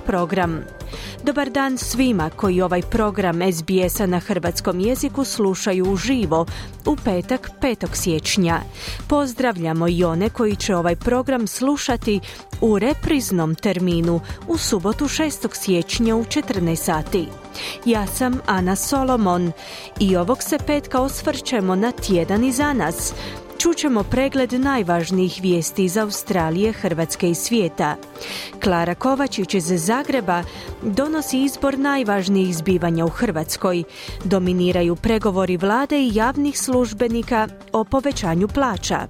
program. Dobar dan svima koji ovaj program SBS-a na hrvatskom jeziku slušaju uživo u petak 5. siječnja. Pozdravljamo i one koji će ovaj program slušati u repriznom terminu u subotu 6. siječnja u 14 sati. Ja sam Ana Solomon i ovog se petka osvrćemo na tjedan iza nas. Čućemo pregled najvažnijih vijesti iz Australije, Hrvatske i svijeta. Klara Kovačić iz Zagreba donosi izbor najvažnijih zbivanja u Hrvatskoj. Dominiraju pregovori vlade i javnih službenika o povećanju plaća.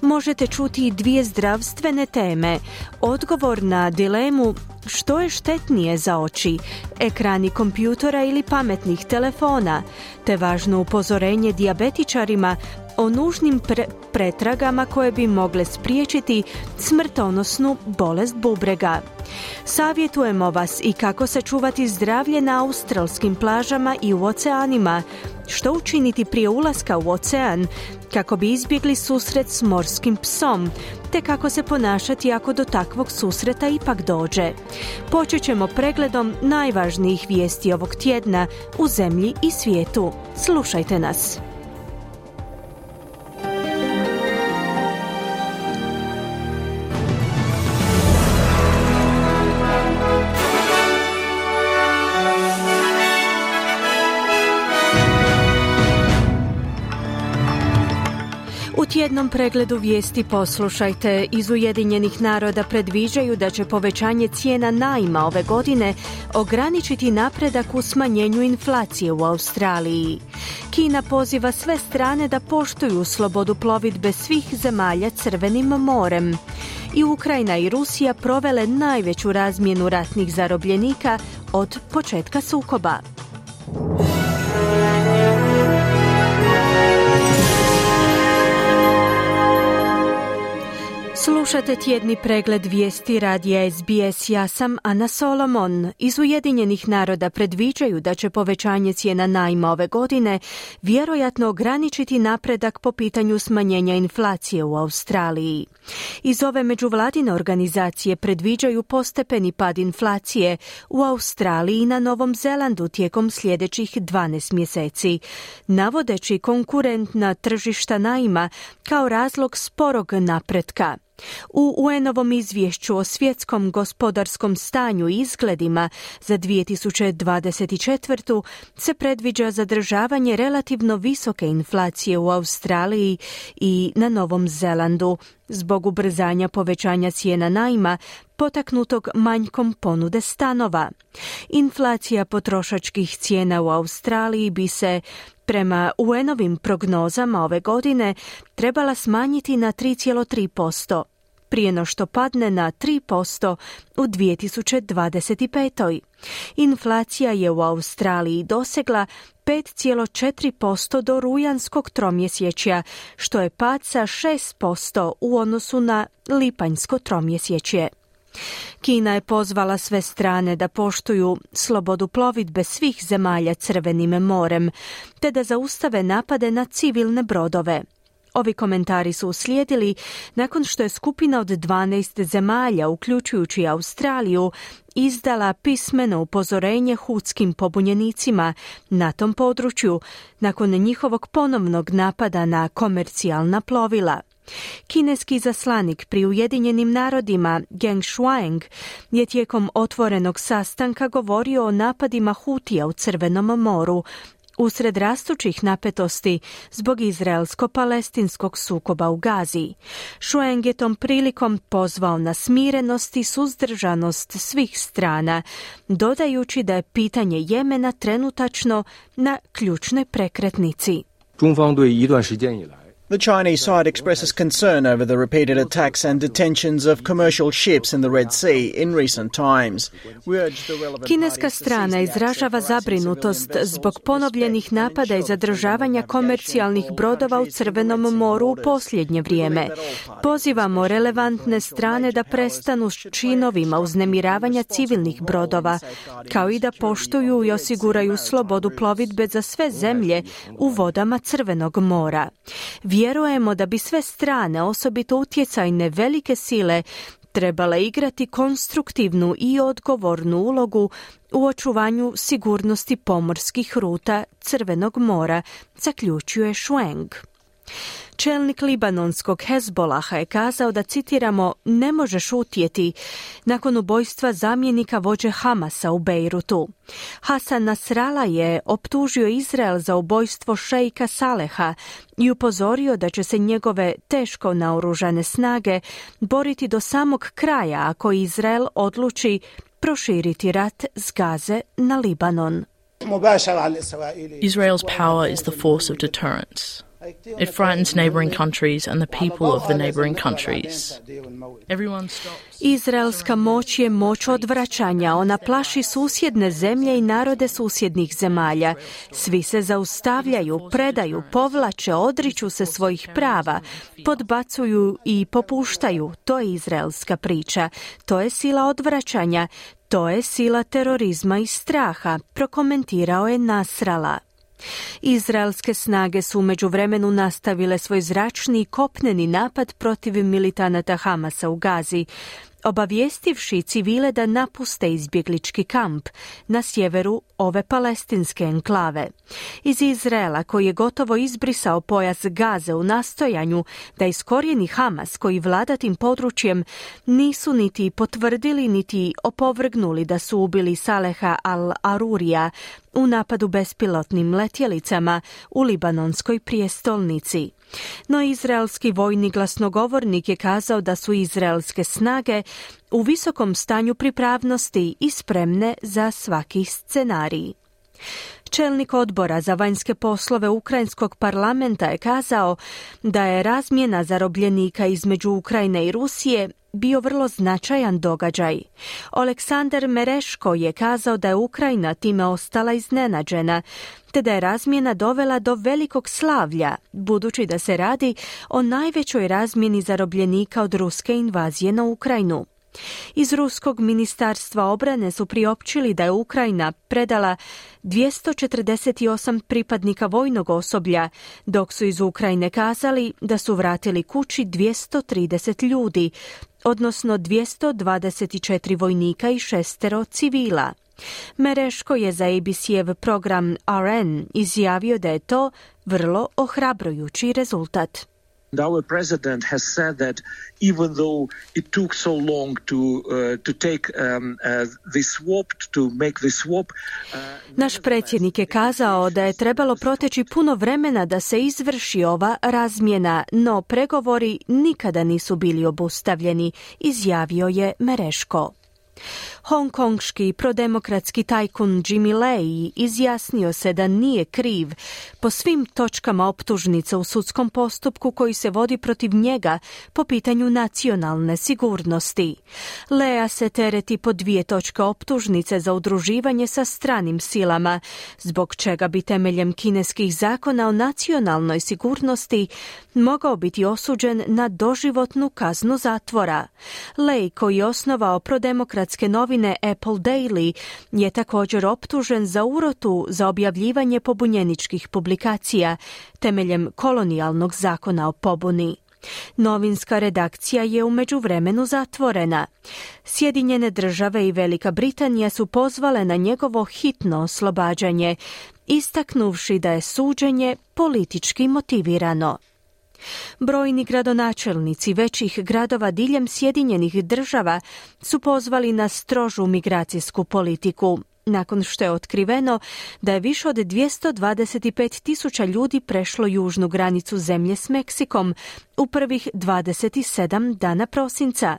Možete čuti i dvije zdravstvene teme. Odgovor na dilemu što je štetnije za oči, ekrani kompjutora ili pametnih telefona, te važno upozorenje dijabetičarima o nužnim pretragama koje bi mogle spriječiti smrtonosnu bolest bubrega. Savjetujemo vas i kako sačuvati zdravlje na australskim plažama i u oceanima, što učiniti prije ulaska u ocean kako bi izbjegli susret s morskim psom, te kako se ponašati ako do takvog susreta ipak dođe. Počet ćemo pregledom najvažnijih vijesti ovog tjedna u zemlji i svijetu. Slušajte nas. Jednom pregledu vijesti poslušajte. Iz Ujedinjenih naroda predviđaju da će povećanje cijena najma ove godine ograničiti napredak u smanjenju inflacije u Australiji. Kina poziva sve strane da poštuju slobodu plovidbe svih zemalja Crvenim morem. I Ukrajina i Rusija provele najveću razmjenu ratnih zarobljenika od početka sukoba. Slušate tjedni pregled vijesti radija SBS. Ja sam Ana Solomon. Iz Ujedinjenih naroda predviđaju da će povećanje cijena najma ove godine vjerojatno ograničiti napredak po pitanju smanjenja inflacije u Australiji. Iz ove međuvladine organizacije predviđaju postepeni pad inflacije u Australiji i na Novom Zelandu tijekom sljedećih 12 mjeseci, navodeći konkurentna tržišta najma kao razlog sporog napretka. U UN-ovom izvješću o svjetskom gospodarskom stanju i izgledima za 2024. se predviđa zadržavanje relativno visoke inflacije u Australiji i na Novom Zelandu zbog ubrzanja povećanja cijena najma potaknutog manjkom ponude stanova. Inflacija potrošačkih cijena u Australiji bi se prema UN-ovim prognozama ove godine trebala smanjiti na 3,3%, prije no što padne na 3% u 2025. Inflacija je u Australiji dosegla 5,4% do rujanskog tromjesečja, što je pad sa 6% u odnosu na lipanjsko tromjesečje. Kina je pozvala sve strane da poštuju slobodu plovidbe svih zemalja Crvenim morem, te da zaustave napade na civilne brodove. Ovi komentari su uslijedili nakon što je skupina od 12 zemalja, uključujući Australiju, izdala pismeno upozorenje hutskim pobunjenicima na tom području nakon njihovog ponovnog napada na komercijalna plovila. Kineski zaslanik pri Ujedinjenim narodima Geng Shuang je tijekom otvorenog sastanka govorio o napadima Hutija u Crvenom moru, usred rastućih napetosti zbog izraelsko-palestinskog sukoba u Gazi. Shuang je tom prilikom pozvao na smirenost i suzdržanost svih strana, dodajući da je pitanje Jemena trenutačno na ključnoj prekretnici. 中方对一段时间以来 The Chinese side expresses concern over the repeated attacks and detentions of commercial ships in the Red Sea in recent times. Kineska strana izražava zabrinutost zbog ponovljenih napada i zadržavanja komercijalnih brodova u Crvenom moru u posljednje vrijeme. Pozivamo relevantne strane da prestanu s činovima uznemiravanja civilnih brodova, kao i da poštuju i osiguraju slobodu plovidbe za sve zemlje u vodama Crvenog mora. Vjerujemo da bi sve strane, osobito utjecajne velike sile, trebale igrati konstruktivnu i odgovornu ulogu u očuvanju sigurnosti pomorskih ruta Crvenog mora, zaključuje Shuang. Čelnik libanonskog Hezbolaha je kazao da, citiramo, ne može šutjeti nakon ubojstva zamjenika vođe Hamasa u Bejrutu. Hasan Nasrala je optužio Izrael za ubojstvo šejka Saleha i upozorio da će se njegove teško naoružane snage boriti do samog kraja ako Izrael odluči proširiti rat s Gaze na Libanon. Israel's power is the force of deterrence. It frightens neighboring countries and the people of the neighboring countries. Izraelska moć je moć odvraćanja. Ona plaši susjedne zemlje i narode susjednih zemalja. Svi se zaustavljaju, predaju, povlače, odriču se svojih prava, podbacuju i popuštaju. To je izraelska priča. To je sila odvraćanja. To je sila terorizma i straha, prokomentirao je Nasrala. Izraelske snage su u međuvremenu nastavile svoj zračni i kopneni napad protiv militanata Hamasa u Gazi obavijestivši civile da napuste izbjeglički kamp na sjeveru ove palestinske enklave. Iz Izraela koji je gotovo izbrisao pojas Gaze u nastojanju da iskorijeni Hamas koji vlada tim područjem nisu niti potvrdili niti opovrgnuli da su ubili Saleha al-Arurija u napadu bespilotnim letjelicama u libanonskoj prijestolnici. No izraelski vojni glasnogovornik je kazao da su izraelske snage u visokom stanju pripravnosti i spremne za svaki scenarij. Čelnik odbora za vanjske poslove Ukrajinskog parlamenta je kazao da je razmjena zarobljenika između Ukrajine i Rusije bio vrlo značajan događaj. Oleksandar Mereško je kazao da je Ukrajina time ostala iznenađena, te da je razmjena dovela do velikog slavlja, budući da se radi o najvećoj razmjeni zarobljenika od ruske invazije na Ukrajinu. Iz Ruskog ministarstva obrane su priopćili da je Ukrajina predala 248 pripadnika vojnog osoblja, dok su iz Ukrajine kazali da su vratili kući 230 ljudi, odnosno 224 vojnika i šestero civila. Mereško je za ABC-ev program RN izjavio da je to vrlo ohrabrujući rezultat. Our president has said that even though it took so long to uh, to take um, uh, this swap to make this swap. Uh, Naš predsjednik je kazao da je trebalo proteći puno vremena da se izvrši ova razmjena, no pregovori nikada nisu bili obustavljeni, izjavio je Mereško. Hongkongški prodemokratski tajkun Jimmy Lei izjasnio se da nije kriv po svim točkama optužnice u sudskom postupku koji se vodi protiv njega po pitanju nacionalne sigurnosti. Lea se tereti po dvije točke optužnice za udruživanje sa stranim silama, zbog čega bi temeljem kineskih zakona o nacionalnoj sigurnosti mogao biti osuđen na doživotnu kaznu zatvora. Lei koji je osnovao prodemokratske novine novine Apple Daily je također optužen za urotu za objavljivanje pobunjeničkih publikacija temeljem kolonijalnog zakona o pobuni. Novinska redakcija je u međuvremenu zatvorena. Sjedinjene države i Velika Britanija su pozvale na njegovo hitno oslobađanje, istaknuvši da je suđenje politički motivirano. Brojni gradonačelnici većih gradova diljem Sjedinjenih država su pozvali na strožu migracijsku politiku nakon što je otkriveno da je više od 225 tisuća ljudi prešlo južnu granicu zemlje s Meksikom u prvih 27 dana prosinca.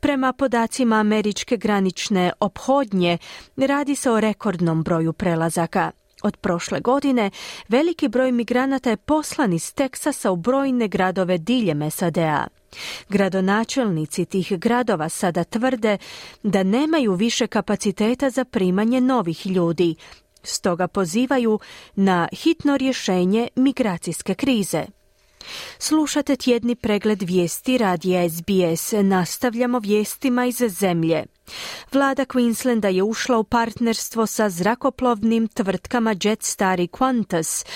Prema podacima američke granične ophodnje radi se o rekordnom broju prelazaka. Od prošle godine veliki broj migranata je poslan iz Teksasa u brojne gradove diljem SAD-a. Gradonačelnici tih gradova sada tvrde da nemaju više kapaciteta za primanje novih ljudi, stoga pozivaju na hitno rješenje migracijske krize. Slušate tjedni pregled vijesti radija SBS. Nastavljamo vijestima iz zemlje. Vlada Queenslanda je ušla u partnerstvo sa zrakoplovnim tvrtkama Jetstar i Qantas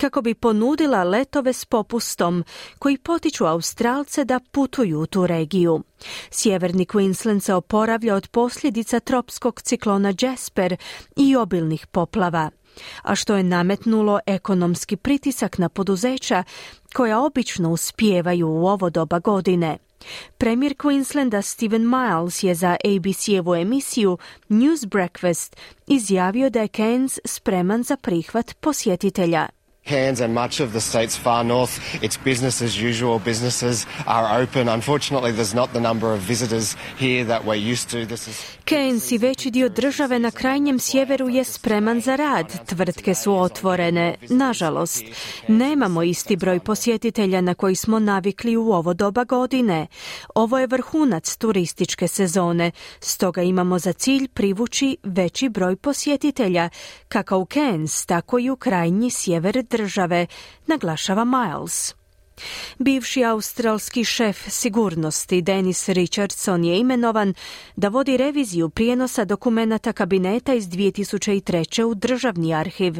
kako bi ponudila letove s popustom koji potiču Australce da putuju u tu regiju. Sjeverni Queensland se oporavlja od posljedica tropskog ciklona Jasper i obilnih poplava a što je nametnulo ekonomski pritisak na poduzeća koja obično uspijevaju u ovo doba godine. Premijer Queenslanda Steven Miles je za ABC-evu emisiju News Breakfast izjavio da je Keynes spreman za prihvat posjetitelja. Cairns and much of the state's far north, it's business as usual. Businesses are open. Unfortunately, there's not the number of visitors here that we're used to. This is Cairns i veći dio države na krajnjem sjeveru je spreman za rad. Tvrtke su otvorene. Nažalost, nemamo isti broj posjetitelja na koji smo navikli u ovo doba godine. Ovo je vrhunac turističke sezone, stoga imamo za cilj privući veći broj posjetitelja, kako u Cairns, tako i u krajnji sjever države, naglašava Miles. Bivši australski šef sigurnosti Denis Richardson je imenovan da vodi reviziju prijenosa dokumenata kabineta iz 2003. u državni arhiv.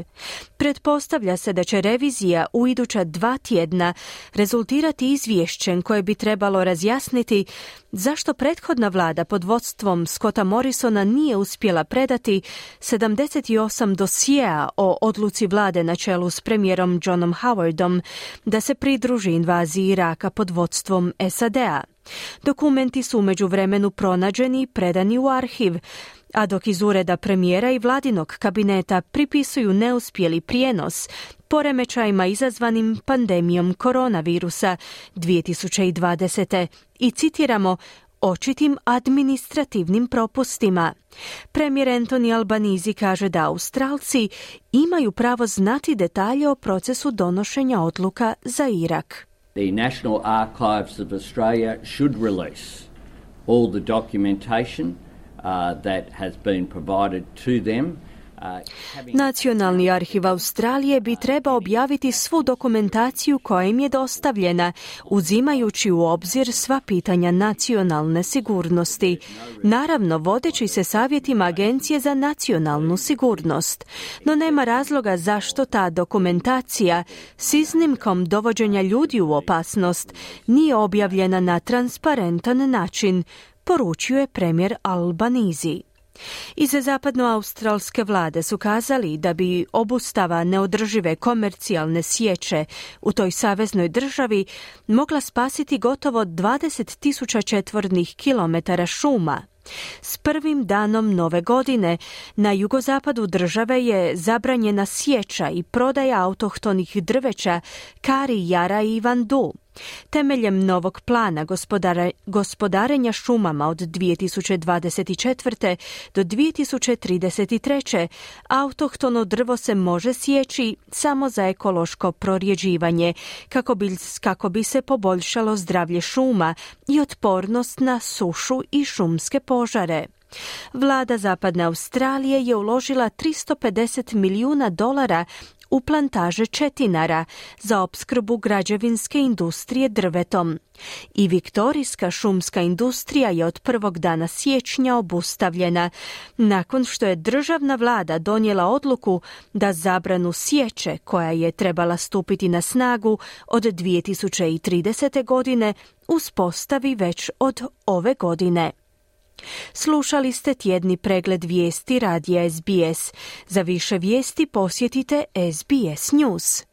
Pretpostavlja se da će revizija u iduća dva tjedna rezultirati izvješćem koje bi trebalo razjasniti zašto prethodna vlada pod vodstvom Scotta Morrisona nije uspjela predati 78 dosjea o odluci vlade na čelu s premijerom Johnom Howardom da se pridruži invaziji Iraka pod vodstvom SAD-a. Dokumenti su u međuvremenu pronađeni i predani u arhiv, a dok iz ureda premijera i vladinog kabineta pripisuju neuspjeli prijenos poremećajima izazvanim pandemijom koronavirusa 2020. i citiramo očitim administrativnim propustima. Premijer Anthony Albanizi kaže da Australci imaju pravo znati detalje o procesu donošenja odluka za Irak. The National Archives of Australia should release all the documentation uh, that has been provided to them Nacionalni arhiv Australije bi trebao objaviti svu dokumentaciju koja im je dostavljena, uzimajući u obzir sva pitanja nacionalne sigurnosti. Naravno, vodeći se savjetima Agencije za nacionalnu sigurnost. No nema razloga zašto ta dokumentacija s iznimkom dovođenja ljudi u opasnost nije objavljena na transparentan način, poručuje premijer Albanizi. Iz zapadnoaustralske vlade su kazali da bi obustava neodržive komercijalne sječe u toj saveznoj državi mogla spasiti gotovo 20 tisuća četvornih kilometara šuma. S prvim danom nove godine na jugozapadu države je zabranjena sjeća i prodaja autohtonih drveća kari, jara i vandu. Temeljem novog plana gospodarenja šumama od 2024. do 2033. autohtono drvo se može sjeći samo za ekološko prorjeđivanje kako bi, kako bi se poboljšalo zdravlje šuma i otpornost na sušu i šumske požare. Vlada Zapadne Australije je uložila 350 milijuna dolara u plantaže četinara za opskrbu građevinske industrije drvetom. I viktorijska šumska industrija je od prvog dana siječnja obustavljena, nakon što je državna vlada donijela odluku da zabranu sječe, koja je trebala stupiti na snagu od 2030. godine, uspostavi već od ove godine. Slušali ste tjedni pregled vijesti radija SBS. Za više vijesti posjetite SBS News.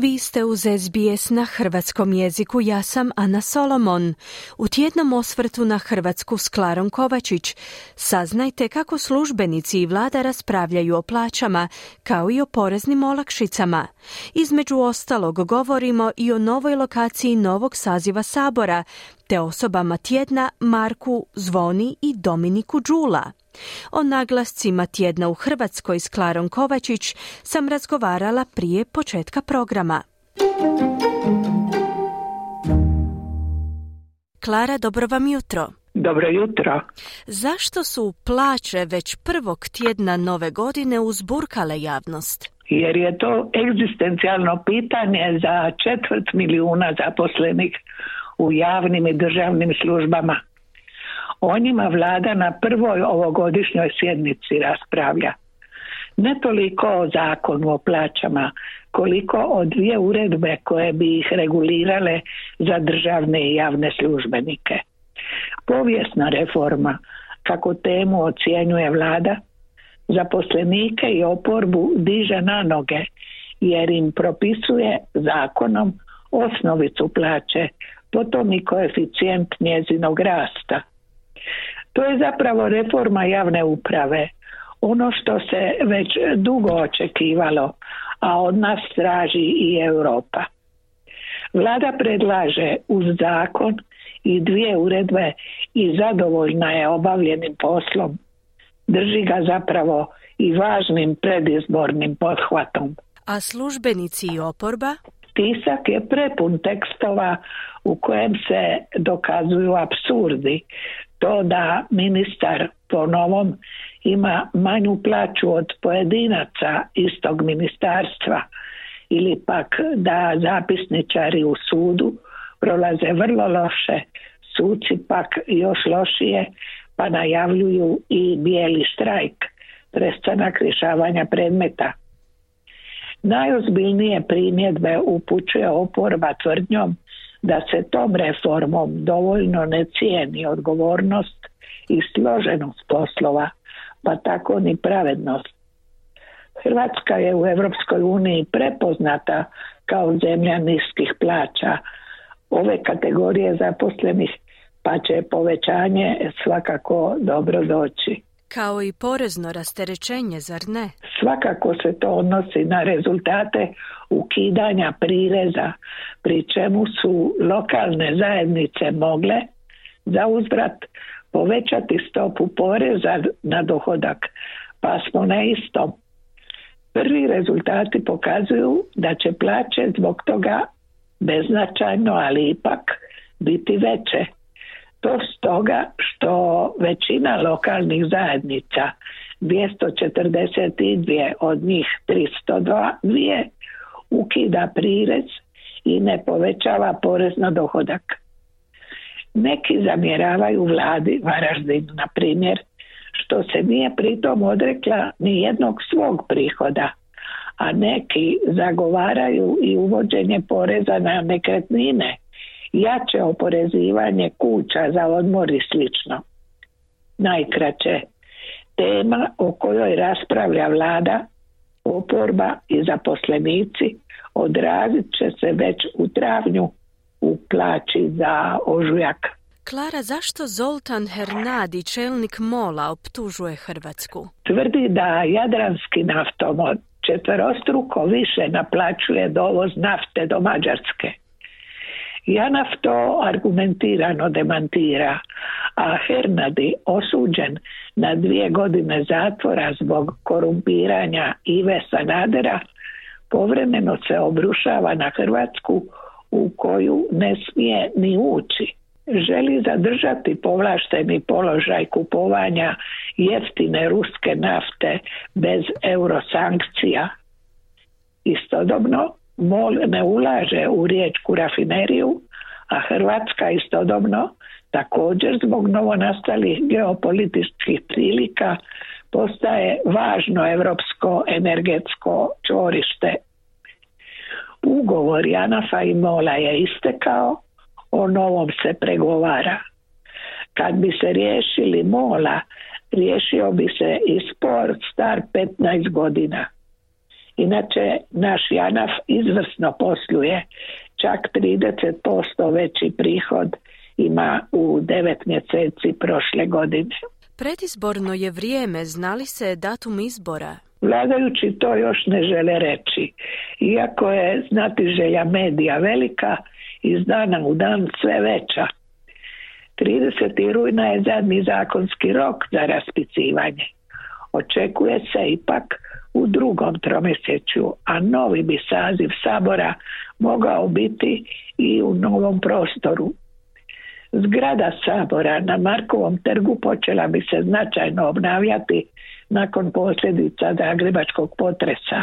Vi ste uz SBS na hrvatskom jeziku, ja sam Ana Solomon. U tjednom osvrtu na Hrvatsku s Klarom Kovačić saznajte kako službenici i vlada raspravljaju o plaćama, kao i o poreznim olakšicama. Između ostalog govorimo i o novoj lokaciji novog saziva Sabora, te osobama tjedna Marku Zvoni i Dominiku Đula. O naglascima tjedna u Hrvatskoj s Klarom Kovačić sam razgovarala prije početka programa. Klara, dobro vam jutro. Dobro jutro. Zašto su plaće već prvog tjedna nove godine uzburkale javnost? Jer je to egzistencijalno pitanje za četvrt milijuna zaposlenih u javnim i državnim službama. O njima vlada na prvoj ovogodišnjoj sjednici raspravlja. Ne toliko o zakonu o plaćama, koliko o dvije uredbe koje bi ih regulirale za državne i javne službenike. Povijesna reforma, kako temu ocjenjuje vlada, zaposlenike i oporbu diže na noge jer im propisuje zakonom osnovicu plaće, potom i koeficijent njezinog rasta. To je zapravo reforma javne uprave, ono što se već dugo očekivalo, a od nas traži i Europa. Vlada predlaže uz zakon i dvije uredbe i zadovoljna je obavljenim poslom. Drži ga zapravo i važnim predizbornim pothvatom. A službenici i oporba? Tisak je prepun tekstova u kojem se dokazuju apsurdi. To da ministar po novom ima manju plaću od pojedinaca istog ministarstva ili pak da zapisničari u sudu prolaze vrlo loše, suci pak još lošije pa najavljuju i bijeli štrajk, prestanak rješavanja predmeta. Najozbiljnije primjedbe upućuje oporba tvrdnjom da se tom reformom dovoljno ne cijeni odgovornost i složenost poslova, pa tako ni pravednost. Hrvatska je u Europskoj uniji prepoznata kao zemlja niskih plaća ove kategorije zaposlenih, pa će povećanje svakako dobro doći. Kao i porezno rasterećenje, zar ne? Svakako se to odnosi na rezultate ukidanja prireza, pri čemu su lokalne zajednice mogle za uzvrat povećati stopu poreza na dohodak, pa smo na istom. Prvi rezultati pokazuju da će plaće zbog toga beznačajno, ali ipak biti veće. To stoga što većina lokalnih zajednica, 242 od njih 302 ukida prirez i ne povećava porez na dohodak. Neki zamjeravaju vladi Varaždin, na primjer, što se nije pritom odrekla ni jednog svog prihoda, a neki zagovaraju i uvođenje poreza na nekretnine – jače oporezivanje kuća za odmor i slično. Najkraće, tema o kojoj raspravlja vlada, oporba i zaposlenici odrazit će se već u travnju u plaći za ožujak. Klara, zašto Zoltan Hernadi, čelnik Mola, optužuje Hrvatsku? Tvrdi da Jadranski naftomod četverostruko više naplaćuje dovoz nafte do Mađarske. Janaf to argumentirano demantira, a Hernadi osuđen na dvije godine zatvora zbog korumpiranja Ive Sanadera povremeno se obrušava na Hrvatsku u koju ne smije ni ući. Želi zadržati povlašteni položaj kupovanja jeftine ruske nafte bez eurosankcija. Istodobno MOL ne ulaže u riječku rafineriju, a Hrvatska istodobno također zbog novonastalih geopolitičkih prilika postaje važno europsko energetsko čvorište. Ugovor Janafa i Mola je istekao, o novom se pregovara. Kad bi se riješili Mola, riješio bi se i spor star 15 godina Inače, naš JANAF izvrsno posluje, čak 30% veći prihod ima u devet mjeseci prošle godine. Predizborno je vrijeme, znali se datum izbora? Vladajući to još ne žele reći. Iako je znati želja medija velika, iz dana u dan sve veća. 30. rujna je zadnji zakonski rok za raspisivanje. Očekuje se ipak u drugom tromjesečju, a novi bi saziv sabora mogao biti i u novom prostoru. Zgrada sabora na Markovom trgu počela bi se značajno obnavljati nakon posljedica Zagrebačkog potresa.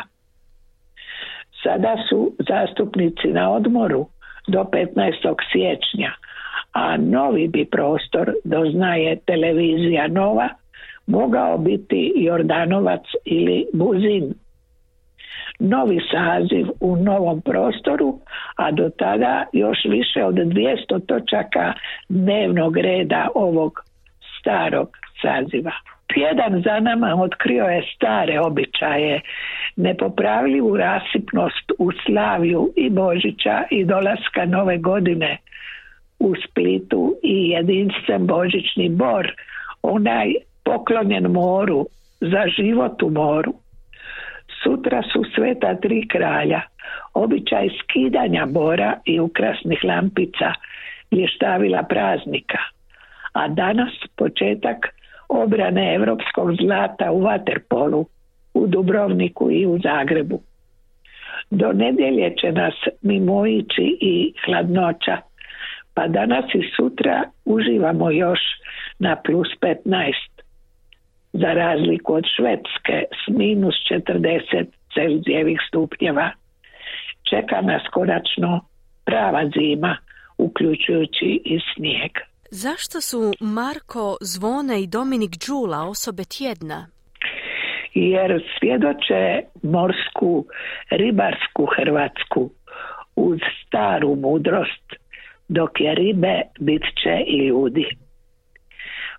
Sada su zastupnici na odmoru do 15. siječnja, a novi bi prostor, doznaje televizija Nova, mogao biti Jordanovac ili Buzin. Novi saziv u novom prostoru, a do tada još više od 200 točaka dnevnog reda ovog starog saziva. Tjedan za nama otkrio je stare običaje, nepopravljivu rasipnost u slavlju i Božića i dolaska nove godine u Splitu i jedinstven Božićni bor, onaj poklonjen moru, za život u moru. Sutra su sveta tri kralja, običaj skidanja bora i ukrasnih lampica, lještavila praznika. A danas početak obrane europskog zlata u Waterpolu, u Dubrovniku i u Zagrebu. Do nedjelje će nas mimoići i hladnoća, pa danas i sutra uživamo još na plus 15 za razliku od Švedske s minus 40 Celzijevih stupnjeva. Čeka nas konačno prava zima, uključujući i snijeg. Zašto su Marko Zvone i Dominik Đula osobe tjedna? Jer svjedoče morsku, ribarsku Hrvatsku uz staru mudrost, dok je ribe, bit će i ljudi.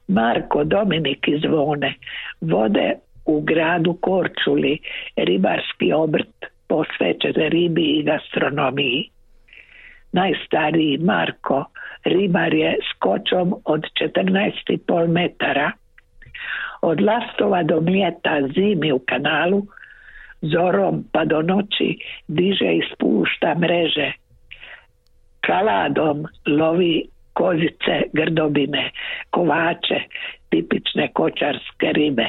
Marko, Dominik i Zvone vode u gradu Korčuli ribarski obrt posvećen ribi i gastronomiji. Najstariji Marko ribar je skočom od 14,5 metara. Od lastova do mljeta zimi u kanalu, zorom pa do noći diže i spušta mreže. Kaladom lovi kozice, grdobine, kovače, tipične kočarske ribe.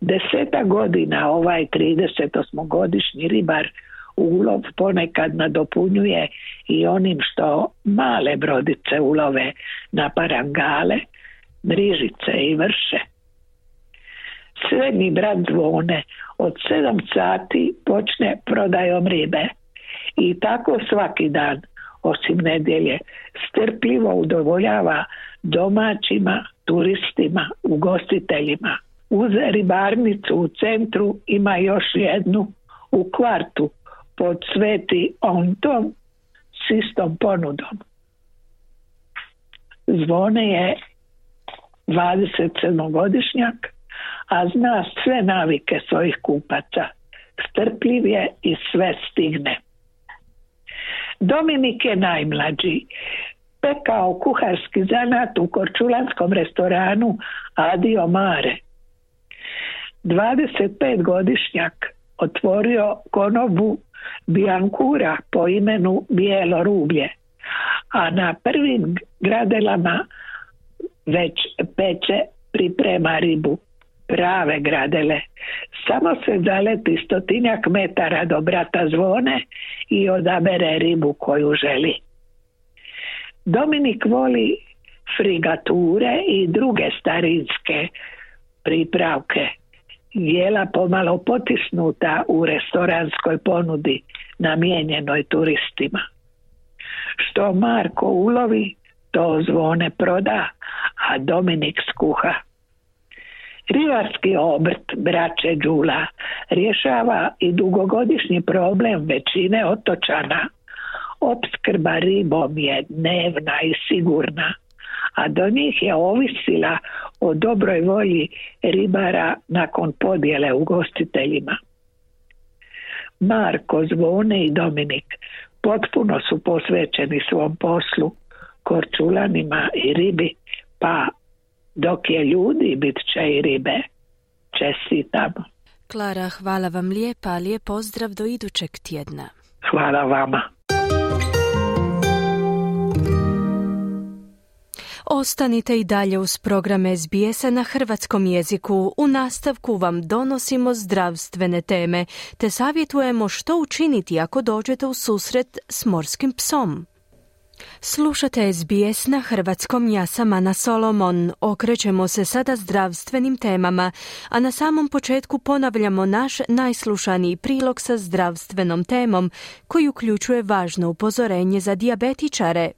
Deseta godina ovaj 38-godišnji ribar ulov ponekad nadopunjuje i onim što male brodice ulove na parangale, mrižice i vrše. Srednji brat zvone od sedam sati počne prodajom ribe i tako svaki dan osim nedjelje, strpljivo udovoljava domaćima, turistima, ugostiteljima. Uz ribarnicu u centru ima još jednu u kvartu pod Sveti Ontom s istom ponudom. Zvone je 27-godišnjak, a zna sve navike svojih kupaca. Strpljiv je i sve stigne. Dominik je najmlađi. Pekao kuharski zanat u korčulanskom restoranu Adio Mare. 25 godišnjak otvorio konobu Biankura po imenu Bijelo rublje, a na prvim gradelama već peče priprema ribu prave gradele. Samo se zaleti stotinjak metara do brata zvone i odabere ribu koju želi. Dominik voli frigature i druge starinske pripravke. Jela pomalo potisnuta u restoranskoj ponudi namijenjenoj turistima. Što Marko ulovi, to zvone proda, a Dominik skuha. Rivarski obrt braće Đula rješava i dugogodišnji problem većine otočana. Opskrba ribom je dnevna i sigurna, a do njih je ovisila o dobroj volji ribara nakon podjele ugostiteljima. Marko, Zvone i Dominik potpuno su posvećeni svom poslu, korčulanima i ribi, pa dok je ljudi bit će i ribe. Čestitam. Klara, hvala vam lijepa, lijep pozdrav do idućeg tjedna. Hvala vama. Ostanite i dalje uz program SBS-a na hrvatskom jeziku. U nastavku vam donosimo zdravstvene teme, te savjetujemo što učiniti ako dođete u susret s morskim psom. Slušate SBS na hrvatskom, ja sam Solomon. Okrećemo se sada zdravstvenim temama, a na samom početku ponavljamo naš najslušaniji prilog sa zdravstvenom temom, koji uključuje važno upozorenje za dijabetičare.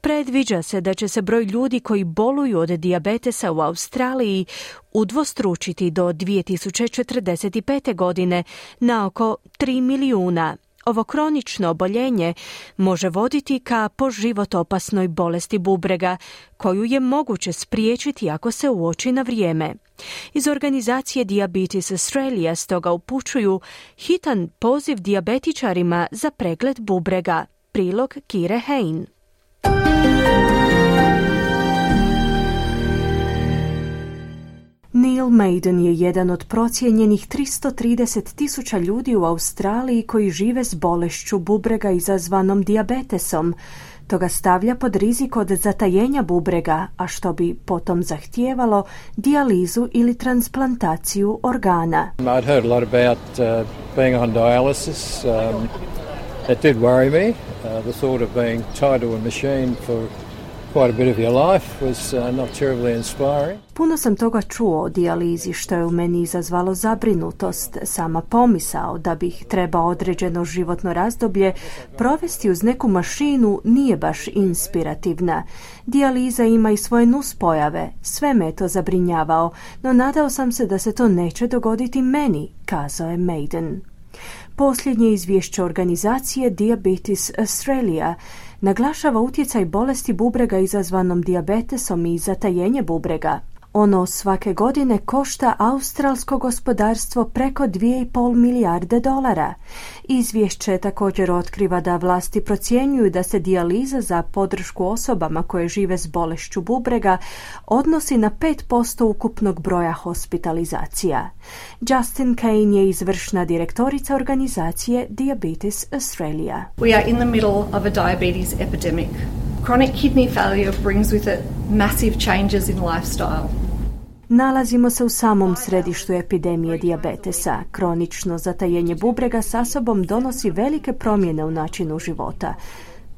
Predviđa se da će se broj ljudi koji boluju od dijabetesa u Australiji udvostručiti do 2045. godine na oko 3 milijuna. Ovo kronično oboljenje može voditi ka poživot opasnoj bolesti bubrega, koju je moguće spriječiti ako se uoči na vrijeme. Iz organizacije Diabetes Australia stoga upućuju hitan poziv dijabetičarima za pregled bubrega. Prilog Kire Hein. Neil Maiden je jedan od procijenjenih 330 tisuća ljudi u Australiji koji žive s bolešću bubrega izazvanom dijabetesom. To ga stavlja pod rizik od zatajenja bubrega, a što bi potom zahtijevalo dijalizu ili transplantaciju organa. I'd heard a lot about uh, being on dialysis. Um, it did worry me. Uh, the thought of being tied to a machine for Puno sam toga čuo o dijalizi što je u meni izazvalo zabrinutost. Sama pomisao da bih trebao određeno životno razdoblje provesti uz neku mašinu nije baš inspirativna. Dijaliza ima i svoje nuspojave, sve me to zabrinjavao, no nadao sam se da se to neće dogoditi meni, kazao je Maiden. Posljednje izvješće organizacije Diabetes Australia naglašava utjecaj bolesti bubrega izazvanom dijabetesom i zatajenje bubrega. Ono svake godine košta australsko gospodarstvo preko 2,5 milijarde dolara. Izvješće također otkriva da vlasti procjenjuju da se dijaliza za podršku osobama koje žive s bolešću bubrega odnosi na 5% ukupnog broja hospitalizacija. Justin Kane je izvršna direktorica organizacije Diabetes Australia. We are in the middle of a diabetes epidemic. Chronic kidney failure brings with it massive changes in lifestyle. Nalazimo se u samom središtu epidemije dijabetesa. Kronično zatajenje bubrega sa sobom donosi velike promjene u načinu života.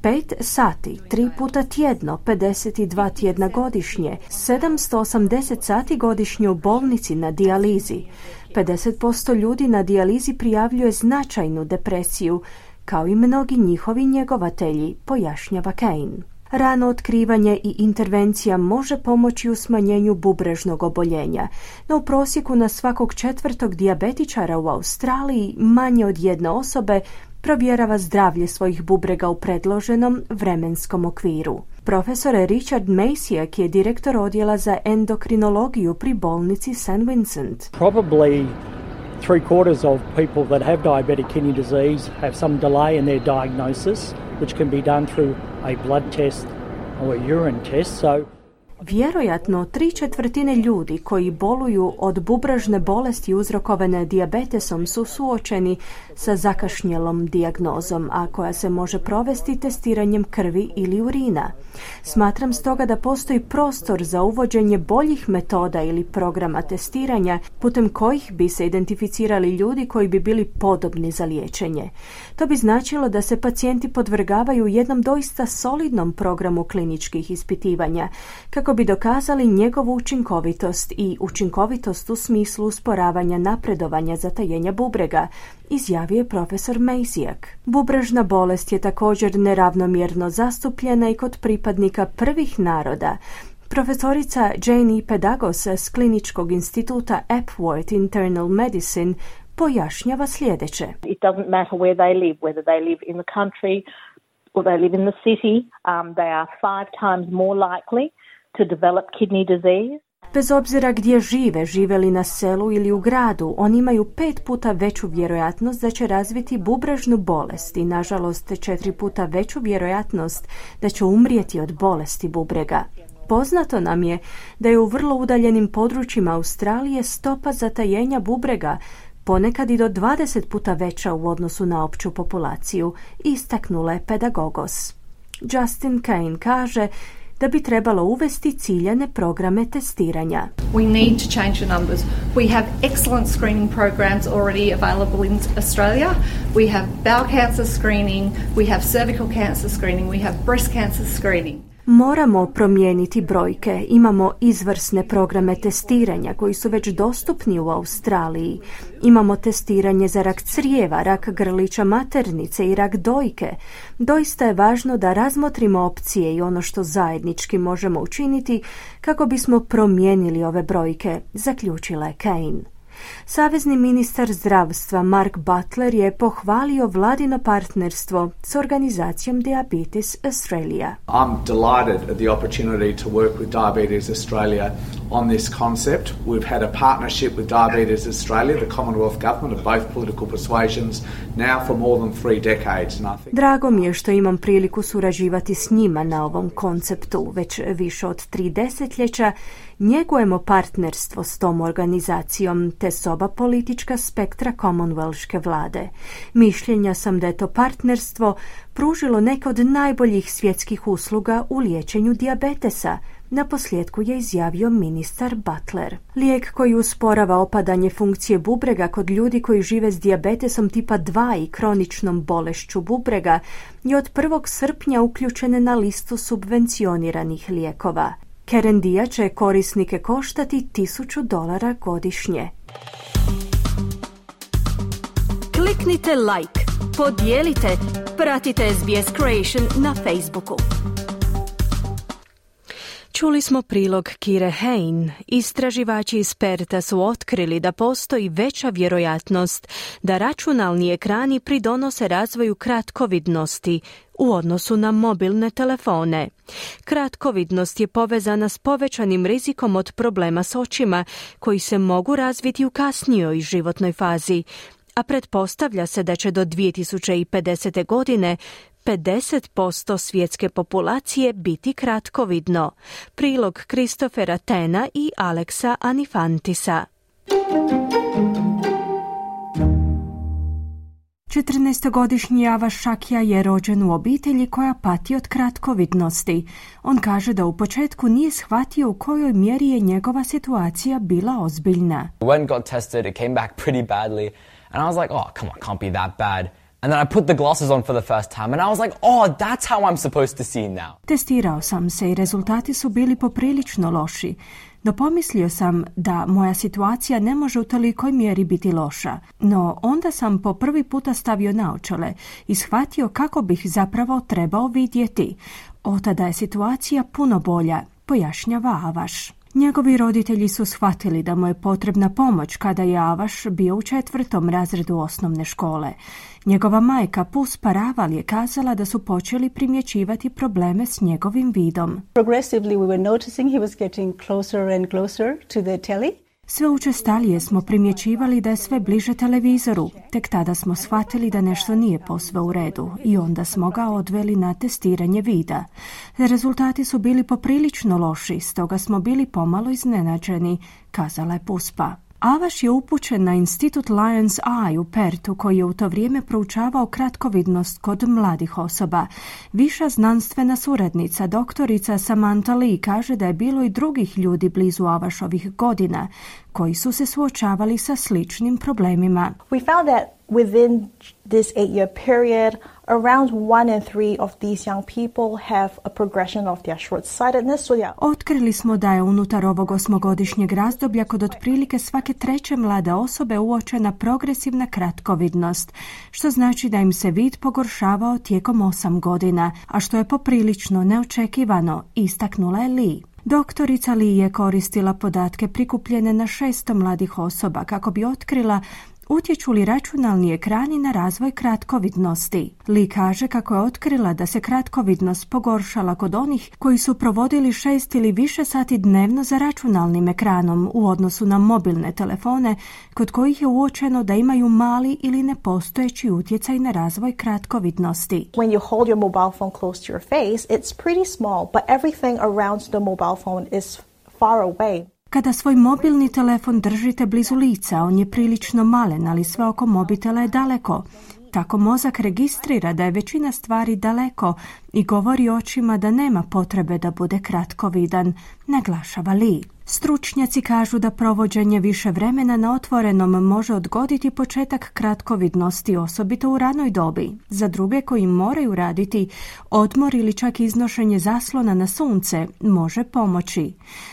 5 sati, 3 puta tjedno, 52 tjedna godišnje, 780 sati godišnje u bolnici na dijalizi. 50% ljudi na dijalizi prijavljuje značajnu depresiju, kao i mnogi njihovi njegovatelji, pojašnjava Kane. Rano otkrivanje i intervencija može pomoći u smanjenju bubrežnog oboljenja, no u prosjeku na svakog četvrtog dijabetičara u Australiji manje od jedne osobe provjerava zdravlje svojih bubrega u predloženom vremenskom okviru. Profesor Richard Masijak je direktor odjela za endokrinologiju pri bolnici St. Vincent. Probably three quarters of people that have diabetic kidney disease have some delay in their diagnosis, which can be done through a blood test or a urine test. So Vjerojatno tri četvrtine ljudi koji boluju od bubražne bolesti uzrokovane dijabetesom su suočeni sa zakašnjelom dijagnozom, a koja se može provesti testiranjem krvi ili urina. Smatram stoga da postoji prostor za uvođenje boljih metoda ili programa testiranja putem kojih bi se identificirali ljudi koji bi bili podobni za liječenje. To bi značilo da se pacijenti podvrgavaju jednom doista solidnom programu kliničkih ispitivanja kako bi dokazali njegovu učinkovitost i učinkovitost u smislu usporavanja napredovanja zatajenja bubrega, izjavio je profesor Mejsijak. Bubrežna bolest je također neravnomjerno zastupljena i kod pripadnika prvih naroda, Profesorica Janie Pedagos s Kliničkog instituta Epworth Internal Medicine pojašnjava sljedeće. It doesn't matter where they live, whether they live in the country or they live in the city, um, they are five times more likely to develop kidney disease. Bez obzira gdje žive, žive li na selu ili u gradu, oni imaju pet puta veću vjerojatnost da će razviti bubrežnu bolest i nažalost četiri puta veću vjerojatnost da će umrijeti od bolesti bubrega. Poznato nam je da je u vrlo udaljenim područjima Australije stopa zatajenja bubrega ponekad i do 20 puta veća u odnosu na opću populaciju, istaknula je pedagogos. Justin Kane kaže da bi trebalo uvesti ciljane programe testiranja. We need to change the numbers. We have excellent screening programs already available in Australia. We have bowel cancer screening, we have cervical cancer screening, we have breast cancer screening. Moramo promijeniti brojke. Imamo izvrsne programe testiranja koji su već dostupni u Australiji. Imamo testiranje za rak crijeva, rak grlića maternice i rak dojke. Doista je važno da razmotrimo opcije i ono što zajednički možemo učiniti kako bismo promijenili ove brojke, zaključila je Kane. Savezni ministar zdravstva Mark Butler je pohvalio vladino partnerstvo s organizacijom Diabetes Australia. I'm delighted at the opportunity to work with Diabetes Australia on this concept. We've had a partnership with Diabetes Australia, the Commonwealth government of both political persuasions, now for more than three decades. And I think... Drago mi je što imam priliku surađivati s njima na ovom konceptu već više od tri desetljeća njegujemo partnerstvo s tom organizacijom te s oba politička spektra Commonwealthke vlade. Mišljenja sam da je to partnerstvo pružilo neke od najboljih svjetskih usluga u liječenju dijabetesa, na posljedku je izjavio ministar Butler. Lijek koji usporava opadanje funkcije bubrega kod ljudi koji žive s dijabetesom tipa 2 i kroničnom bolešću bubrega je od 1. srpnja uključene na listu subvencioniranih lijekova. Kerendija će korisnike koštati 1000 dolara godišnje. Kliknite like, podijelite, pratite SBS Creation na Facebooku. Čuli smo prilog Kire Hein. Istraživači iz Perta su otkrili da postoji veća vjerojatnost da računalni ekrani pridonose razvoju kratkovidnosti u odnosu na mobilne telefone. Kratkovidnost je povezana s povećanim rizikom od problema s očima koji se mogu razviti u kasnijoj životnoj fazi, a pretpostavlja se da će do 2050. godine 50% svjetske populacije biti kratkovidno. Prilog Kristofera Tena i Aleksa Anifantisa. 14-godišnji Java Šakija je rođen u obitelji koja pati od kratkovidnosti. On kaže da u početku nije shvatio u kojoj mjeri je njegova situacija bila ozbiljna. When got tested, it came back pretty badly. And I was like, oh, come on, can't be that bad. And then I put the glasses on for the first time and I was like, oh, that's how I'm supposed to see now. Testirao sam se i rezultati su bili poprilično loši. No pomislio sam da moja situacija ne može u tolikoj mjeri biti loša. No onda sam po prvi puta stavio naočale i shvatio kako bih zapravo trebao vidjeti. Od tada je situacija puno bolja, pojašnjava Avaš. Njegovi roditelji su shvatili da mu je potrebna pomoć kada je Avaš bio u četvrtom razredu osnovne škole. Njegova majka Pus Paraval je kazala da su počeli primjećivati probleme s njegovim vidom. Progressively we were noticing he was getting closer and closer to the telly. Sve učestalije smo primjećivali da je sve bliže televizoru. Tek tada smo shvatili da nešto nije posve u redu i onda smo ga odveli na testiranje vida. Rezultati su bili poprilično loši, stoga smo bili pomalo iznenađeni, kazala je Puspa. Avaš je upućen na institut Lions Eye u Pertu koji je u to vrijeme proučavao kratkovidnost kod mladih osoba. Viša znanstvena suradnica, doktorica Samantha Lee, kaže da je bilo i drugih ljudi blizu Avašovih godina koji su se suočavali sa sličnim problemima. We found that within this eight-year period, around one in three of these young people have a progression of their short-sightedness. So yeah. Otkrili smo da je unutar ovog osmogodišnjeg razdoblja kod otprilike svake treće mlade osobe uočena progresivna kratkovidnost, što znači da im se vid pogoršavao tijekom osam godina, a što je poprilično neočekivano, istaknula je Lee. Doktorica Lee je koristila podatke prikupljene na šesto mladih osoba kako bi otkrila Utječu li računalni ekrani na razvoj kratkovidnosti? Li kaže kako je otkrila da se kratkovidnost pogoršala kod onih koji su provodili šest ili više sati dnevno za računalnim ekranom u odnosu na mobilne telefone kod kojih je uočeno da imaju mali ili nepostojeći utjecaj na razvoj kratkovidnosti. When you hold your mobile phone close to your face, it's pretty small, but everything around the mobile phone is far away. Kada svoj mobilni telefon držite blizu lica, on je prilično malen, ali sve oko mobitela je daleko. Tako mozak registrira da je većina stvari daleko i govori očima da nema potrebe da bude kratkovidan, naglašava Li. Stručnjaci kažu da provođenje više vremena na otvorenom može odgoditi početak kratkovidnosti, osobito u ranoj dobi. Za druge koji moraju raditi odmor ili čak iznošenje zaslona na sunce može pomoći.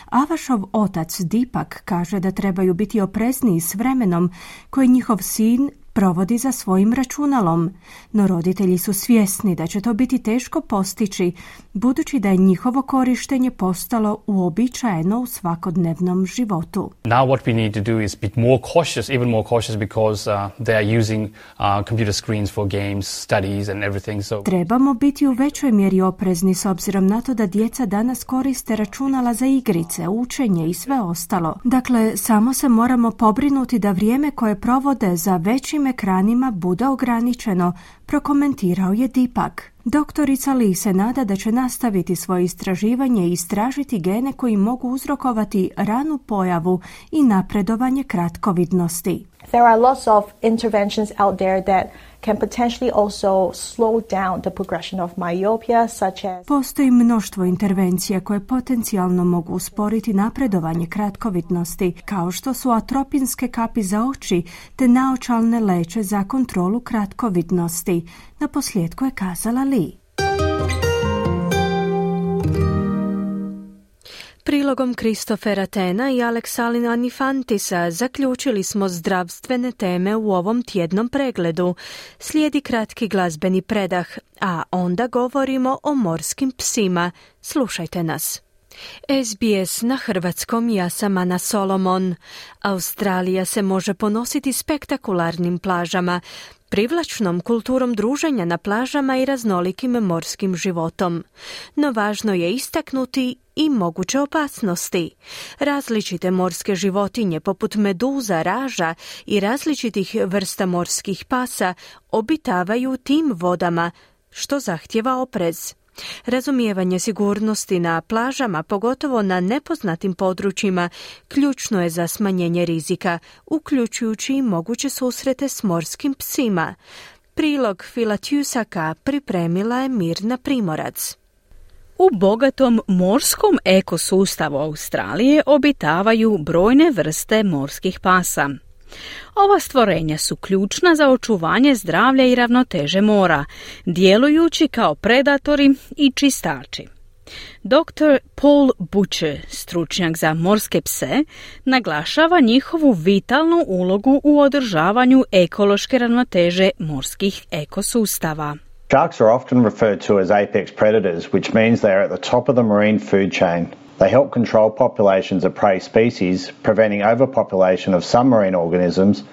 Avašov otac Dipak kaže da trebaju biti oprezniji s vremenom koji njihov sin provodi za svojim računalom, no roditelji su svjesni da će to biti teško postići, budući da je njihovo korištenje postalo uobičajeno u svakodnevnom životu. Now what we need to do is be more cautious, even more cautious because uh, they are using uh, computer screens for games, studies and everything. So Trebamo biti u većoj mjeri oprezni s obzirom na to da djeca danas koriste računala za igrice, učenje i sve ostalo. Dakle, samo se moramo pobrinuti da vrijeme koje provode za većim ekranima bude ograničeno, prokomentirao je Dipak. Doktorica Lee se nada da će nastaviti svoje istraživanje i istražiti gene koji mogu uzrokovati ranu pojavu i napredovanje kratkovidnosti. There are lots of interventions out there that can potentially also slow down the progression of myopia, such as Postoji mnoštvo intervencija koje potencijalno mogu usporiti napredovanje kratkovidnosti, kao što su atropinske kapi za oči te naočalne leće za kontrolu kratkovidnosti. Na posljedku je kazala Li. Prilogom Kristofera Tena i Aleksalina Anifantisa zaključili smo zdravstvene teme u ovom tjednom pregledu. Slijedi kratki glazbeni predah, a onda govorimo o morskim psima. Slušajte nas. SBS na hrvatskom ja sam Ana Solomon. Australija se može ponositi spektakularnim plažama, privlačnom kulturom druženja na plažama i raznolikim morskim životom. No važno je istaknuti i moguće opasnosti. Različite morske životinje poput meduza, raža i različitih vrsta morskih pasa obitavaju tim vodama, što zahtjeva oprez. Razumijevanje sigurnosti na plažama, pogotovo na nepoznatim područjima, ključno je za smanjenje rizika, uključujući i moguće susrete s morskim psima. Prilog Fila Tjusaka pripremila je Mirna Primorac. U bogatom morskom ekosustavu Australije obitavaju brojne vrste morskih pasa. Ova stvorenja su ključna za očuvanje zdravlja i ravnoteže mora, djelujući kao predatori i čistači. Dr. Paul Butcher, stručnjak za morske pse, naglašava njihovu vitalnu ulogu u održavanju ekološke ravnoteže morskih ekosustava. Sharks are often referred to as apex predators, which means they are at the top of the marine food chain. They help control populations of prey species, preventing overpopulation of some marine organisms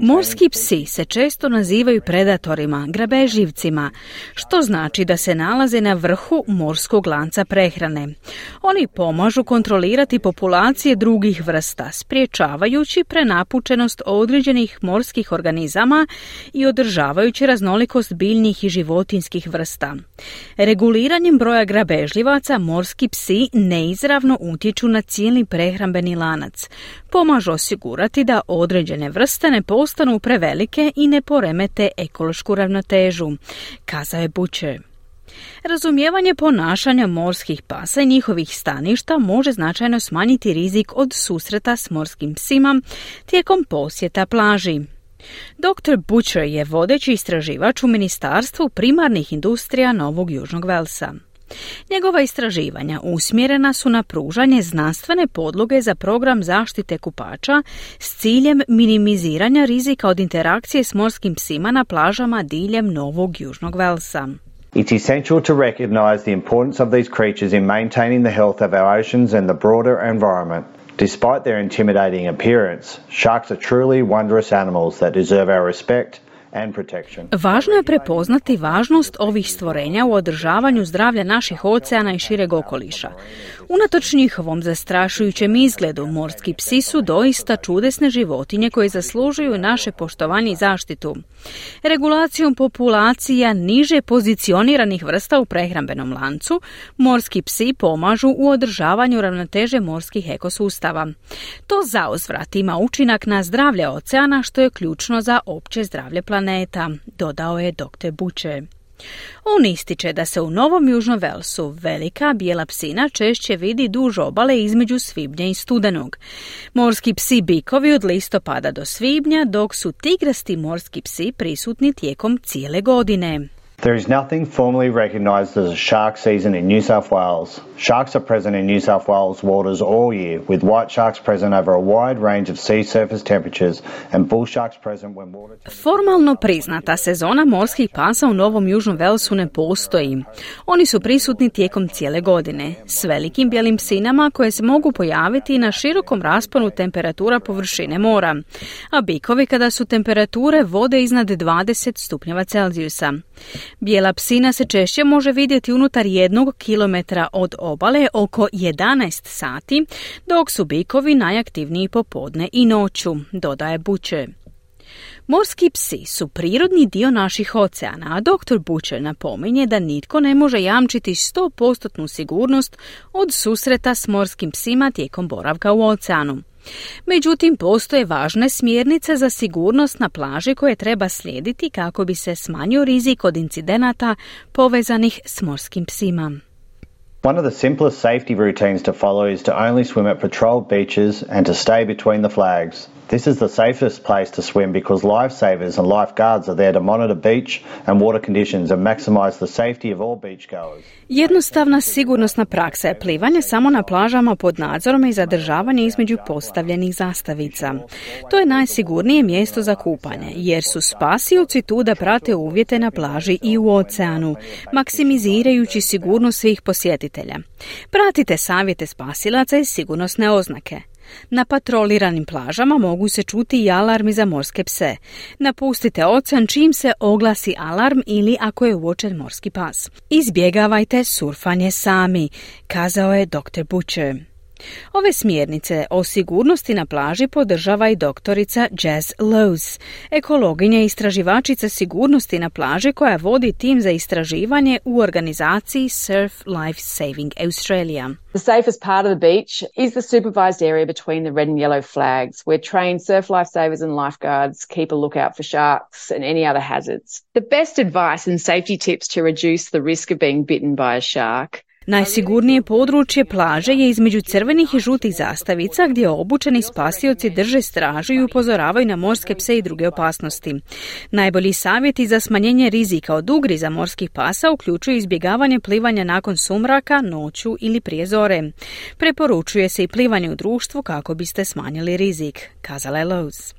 Morski psi se često nazivaju predatorima, grabežljivcima, što znači da se nalaze na vrhu morskog lanca prehrane. Oni pomažu kontrolirati populacije drugih vrsta, spriječavajući prenapučenost određenih morskih organizama i održavajući raznolikost biljnih i životinskih vrsta. Reguliranjem broja grabežljivaca morski psi neizravno utječu na cijeli prehrambeni lanac, pomažu osigurati da određene vrste ne postanu prevelike i ne poremete ekološku ravnotežu, kazao je Butcher. Razumijevanje ponašanja morskih pasa i njihovih staništa može značajno smanjiti rizik od susreta s morskim psima tijekom posjeta plaži. Dr. Butcher je vodeći istraživač u Ministarstvu primarnih industrija Novog Južnog Velsa. Njegova istraživanja usmjerena su na pružanje znanstvene podloge za program zaštite kupača s ciljem minimiziranja rizika od interakcije s morskim psima na plažama diljem Novog Južnog Velsa. It's essential to recognize the importance of these creatures in maintaining the health of our oceans and the broader environment. Despite their intimidating appearance, sharks are truly wondrous animals that deserve our respect Važno je prepoznati važnost ovih stvorenja u održavanju zdravlja naših oceana i šireg okoliša. Unatoč njihovom zastrašujućem izgledu, morski psi su doista čudesne životinje koje zaslužuju naše poštovanje i zaštitu. Regulacijom populacija niže pozicioniranih vrsta u prehrambenom lancu, morski psi pomažu u održavanju ravnoteže morskih ekosustava. To zauzvrat ima učinak na zdravlje oceana što je ključno za opće zdravlje planeta, dodao je dr. Buče. On ističe da se u Novom Južnom Velsu velika bijela psina češće vidi duž obale između svibnja i studenog. Morski psi bikovi od listopada do svibnja, dok su tigrasti morski psi prisutni tijekom cijele godine. There is nothing formally recognised as a shark season in New South Wales. Sharks are present in New South Wales waters all year, with white sharks present over a wide range of sea surface temperatures and bull sharks present when water... Formalno priznata sezona morskih pasa u Novom Južnom Velsu ne postoji. Oni su prisutni tijekom cijele godine, s velikim bijelim psinama koje se mogu pojaviti na širokom rasponu temperatura površine mora, a bikovi kada su temperature vode iznad 20 stupnjeva Celzijusa. Bijela psina se češće može vidjeti unutar jednog kilometra od obale oko 11 sati, dok su bikovi najaktivniji popodne i noću, dodaje Buče. Morski psi su prirodni dio naših oceana, a dr. Butcher napominje da nitko ne može jamčiti 100% sigurnost od susreta s morskim psima tijekom boravka u oceanu. Međutim, postoje važne smjernice za sigurnost na plaži koje treba slijediti kako bi se smanjio rizik od incidenata povezanih s morskim psima. One of the simplest safety routines to follow is to only swim at patrolled beaches and to stay between the flags. This is the safest place to swim because lifesavers and lifeguards are there to monitor beach and water conditions and maximize the safety of all beachgoers. Jednostavna sigurnosna praksa je plivanje samo na plažama pod nadzorom i zadržavanje između postavljenih zastavica. To je najsigurnije mjesto za kupanje, jer su spasioci tu da prate uvjete na plaži i u oceanu, maksimizirajući sigurnost svih posjetitelja. Pratite savjete spasilaca i sigurnosne oznake. Na patroliranim plažama mogu se čuti i alarmi za morske pse. Napustite ocean čim se oglasi alarm ili ako je uočen morski pas. Izbjegavajte surfanje sami, kazao je dr. Butcher. Ove smjernice o sigurnosti na plaži podržava i doktorica Jazz Lowe's, ekologinja i istraživačica sigurnosti na plaži koja vodi tim za istraživanje u organizaciji Surf Life Saving Australia. The safest part of the beach is the supervised area between the red and yellow flags, where trained surf lifesavers and lifeguards keep a lookout for sharks and any other hazards. The best advice and safety tips to reduce the risk of being bitten by a shark Najsigurnije područje plaže je između crvenih i žutih zastavica gdje obučeni spasioci drže stražu i upozoravaju na morske pse i druge opasnosti. Najbolji savjeti za smanjenje rizika od ugriza morskih pasa uključuju izbjegavanje plivanja nakon sumraka, noću ili prije zore. Preporučuje se i plivanje u društvu kako biste smanjili rizik, kazala je Lowe's.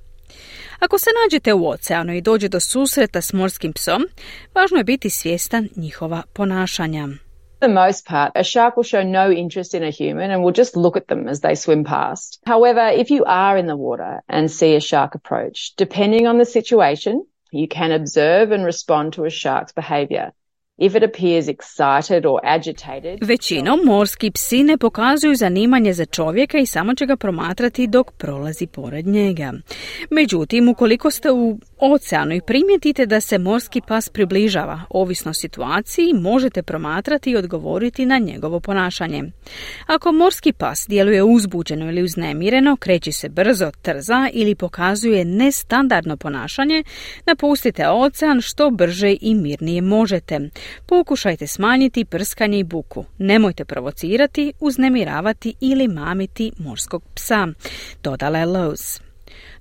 Ako se nađete u oceanu i dođe do susreta s morskim psom, važno je biti svjestan njihova ponašanja. The most part, a shark will show no interest in a human and will just look at them as they swim past. However, if you are in the water and see a shark approach, depending on the situation, you can observe and respond to a shark's behavior. If it appears excited or agitated, Većinom morski psi ne pokazuju zanimanje za čovjeka i samo će ga promatrati dok prolazi pored njega. Međutim, ukoliko ste u oceanu i primijetite da se morski pas približava, ovisno situaciji, možete promatrati i odgovoriti na njegovo ponašanje. Ako morski pas djeluje uzbuđeno ili uznemireno, kreće se brzo, trza ili pokazuje nestandardno ponašanje, napustite ocean što brže i mirnije možete. Pokušajte smanjiti prskanje i buku. Nemojte provocirati, uznemiravati ili mamiti morskog psa, dodala je Lowe's.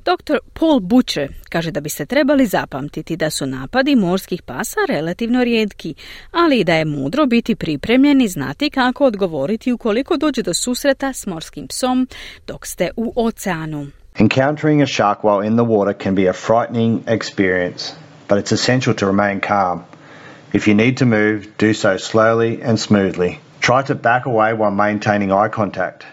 Dr. Paul Butcher kaže da biste trebali zapamtiti da su napadi morskih pasa relativno rijetki, ali i da je mudro biti pripremljen i znati kako odgovoriti ukoliko dođe do susreta s morskim psom dok ste u oceanu. Encountering a shark while in the water can be a frightening experience, but it's essential to remain calm. If you need to move, do so slowly and smoothly. Try to back away while maintaining eye contact.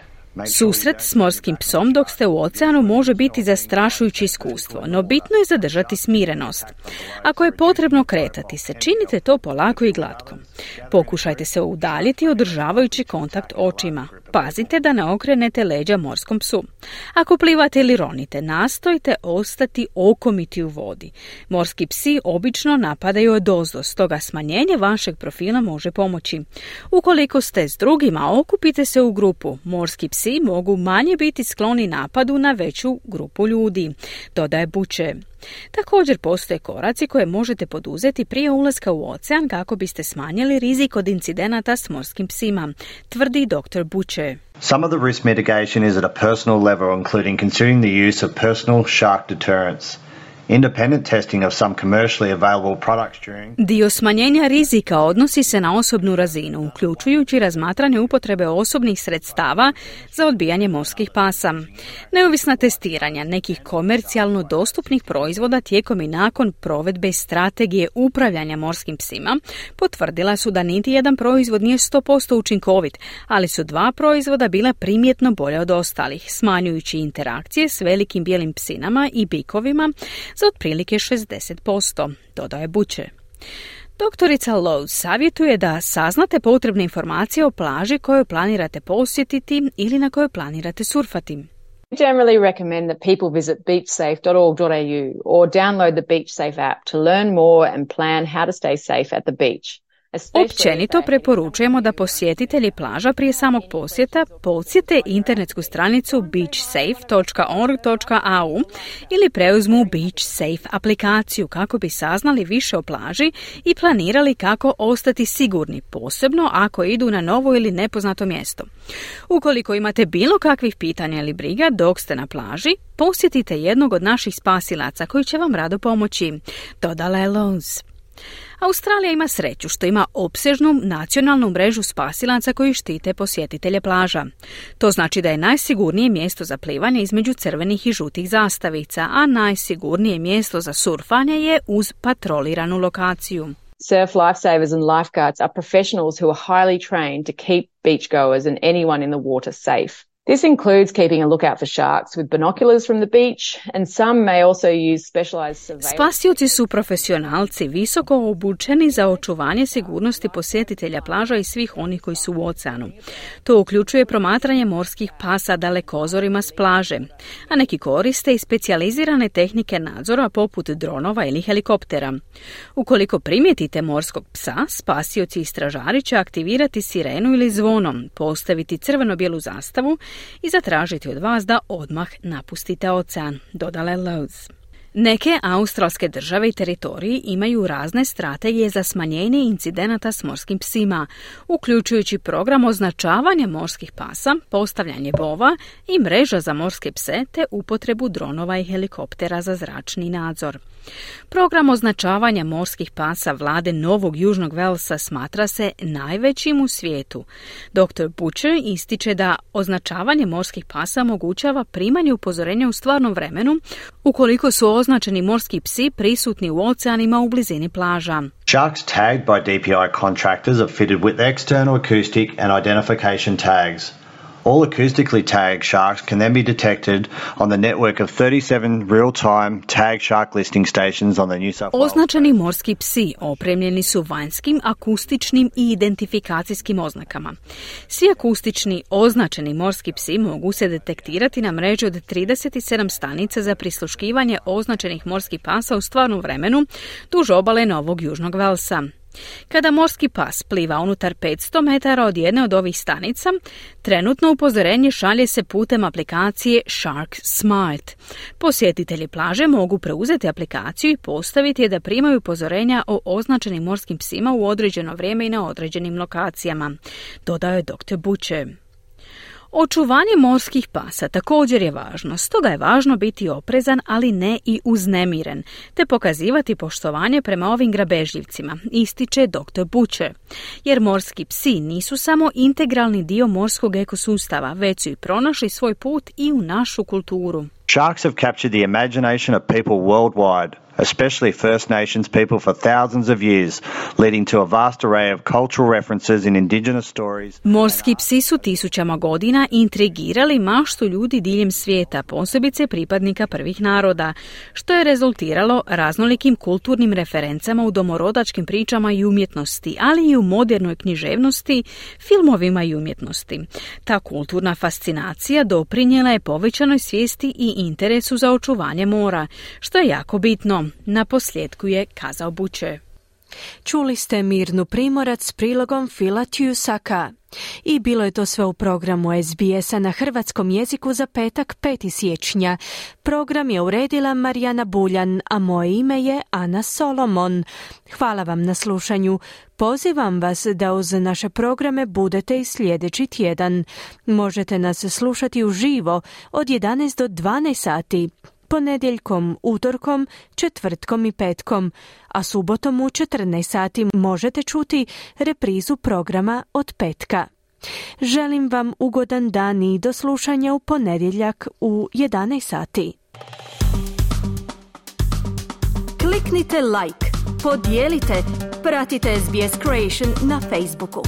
Susret s morskim psom dok ste u oceanu može biti zastrašujuće iskustvo, no bitno je zadržati smirenost. Ako je potrebno kretati se, činite to polako i glatko. Pokušajte se udaljiti održavajući kontakt očima. Pazite da ne okrenete leđa morskom psu. Ako plivate ili ronite, nastojte ostati okomiti u vodi. Morski psi obično napadaju od ozdo, stoga smanjenje vašeg profila može pomoći. Ukoliko ste s drugima, okupite se u grupu. Morski psi mogu manje biti skloni napadu na veću grupu ljudi, dodaje Buče. Također postoje koraci koje možete poduzeti prije ulaska u ocean kako biste smanjili rizik od incidenata s morskim psima, tvrdi dr. Buče. Some of the risk mitigation is at a personal level, including considering the use of personal shark deterrents. Independent testing of some commercially available products during... Dio smanjenja rizika odnosi se na osobnu razinu, uključujući razmatranje upotrebe osobnih sredstava za odbijanje morskih pasa. Neovisna testiranja nekih komercijalno dostupnih proizvoda tijekom i nakon provedbe strategije upravljanja morskim psima potvrdila su da niti jedan proizvod nije 100% učinkovit, ali su dva proizvoda bila primjetno bolje od ostalih, smanjujući interakcije s velikim bijelim psinama i bikovima za otprilike 60%, dodaje Buče. Doktorica Lowe savjetuje da saznate potrebne informacije o plaži koju planirate posjetiti ili na kojoj planirate surfati. We generally recommend that people visit beachsafe.org.au or download the BeachSafe app to learn more and plan how to stay safe at the beach. Općenito preporučujemo da posjetitelji plaža prije samog posjeta posjete internetsku stranicu beachsafe.org.au ili preuzmu Beach Safe aplikaciju kako bi saznali više o plaži i planirali kako ostati sigurni, posebno ako idu na novo ili nepoznato mjesto. Ukoliko imate bilo kakvih pitanja ili briga dok ste na plaži, posjetite jednog od naših spasilaca koji će vam rado pomoći. Dodala je Lowe's. Australija ima sreću što ima opsežnu nacionalnu mrežu spasilaca koji štite posjetitelje plaža. To znači da je najsigurnije mjesto za plivanje između crvenih i žutih zastavica, a najsigurnije mjesto za surfanje je uz patroliranu lokaciju. Surf lifesavers and lifeguards are professionals who are highly trained to keep beachgoers and anyone in the water safe. This includes keeping a lookout for sharks with binoculars from the beach and some may also use specialized surveillance. Spasioci su profesionalci visoko obučeni za očuvanje sigurnosti posjetitelja plaža i svih onih koji su u oceanu. To uključuje promatranje morskih pasa dalekozorima s plaže, a neki koriste i specijalizirane tehnike nadzora poput dronova ili helikoptera. Ukoliko primijetite morskog psa, spasioci i stražari će aktivirati sirenu ili zvonom, postaviti crveno-bijelu zastavu i zatražiti od vas da odmah napustite ocean, dodala Lowe's. Neke australske države i teritoriji imaju razne strategije za smanjenje incidenata s morskim psima, uključujući program označavanja morskih pasa, postavljanje bova i mreža za morske pse te upotrebu dronova i helikoptera za zračni nadzor. Program označavanja morskih pasa vlade Novog Južnog Velsa smatra se najvećim u svijetu. Dr. Butcher ističe da označavanje morskih pasa omogućava primanje upozorenja u stvarnom vremenu ukoliko su označeni morski psi prisutni u oceanima u blizini plaža. Sharks tagged by DPI contractors are fitted with external acoustic and identification tags. All acoustically tagged sharks can then be detected on the network of 37 real-time tag shark listing stations on the New South Wales. Označeni morski psi opremljeni su vanjskim, akustičnim i identifikacijskim oznakama. Svi akustični označeni morski psi mogu se detektirati na mreži od 37 stanica za prisluškivanje označenih morskih pasa u stvarnom vremenu duž obale Novog Južnog Velsa. Kada morski pas pliva unutar 500 metara od jedne od ovih stanica, trenutno upozorenje šalje se putem aplikacije Shark Smart. Posjetitelji plaže mogu preuzeti aplikaciju i postaviti je da primaju upozorenja o označenim morskim psima u određeno vrijeme i na određenim lokacijama, dodao je dr. Buče. Očuvanje morskih pasa također je važno, stoga je važno biti oprezan, ali ne i uznemiren, te pokazivati poštovanje prema ovim grabežljivcima, ističe dr. Buče. Jer morski psi nisu samo integralni dio morskog ekosustava, već su i pronašli svoj put i u našu kulturu. Sharks have captured the imagination of people worldwide especially First Nations people, for thousands of years, leading to a vast array of cultural references in indigenous stories. Morski psi su tisućama godina intrigirali maštu ljudi diljem svijeta, posebice pripadnika prvih naroda, što je rezultiralo raznolikim kulturnim referencama u domorodačkim pričama i umjetnosti, ali i u modernoj književnosti, filmovima i umjetnosti. Ta kulturna fascinacija doprinjela je povećanoj svijesti i interesu za očuvanje mora, što je jako bitno. Na posljedku je kazao Buče. Čuli ste Mirnu Primorac s prilogom Fila Tjusaka. I bilo je to sve u programu SBS-a na hrvatskom jeziku za petak 5. siječnja. Program je uredila Marijana Buljan, a moje ime je Ana Solomon. Hvala vam na slušanju. Pozivam vas da uz naše programe budete i sljedeći tjedan. Možete nas slušati uživo od 11 do 12 sati ponedjeljkom, utorkom, četvrtkom i petkom, a subotom u 14 sati možete čuti reprizu programa od petka. Želim vam ugodan dan i do slušanja u ponedjeljak u 11 sati. Kliknite like, podijelite, pratite SBS Creation na Facebooku.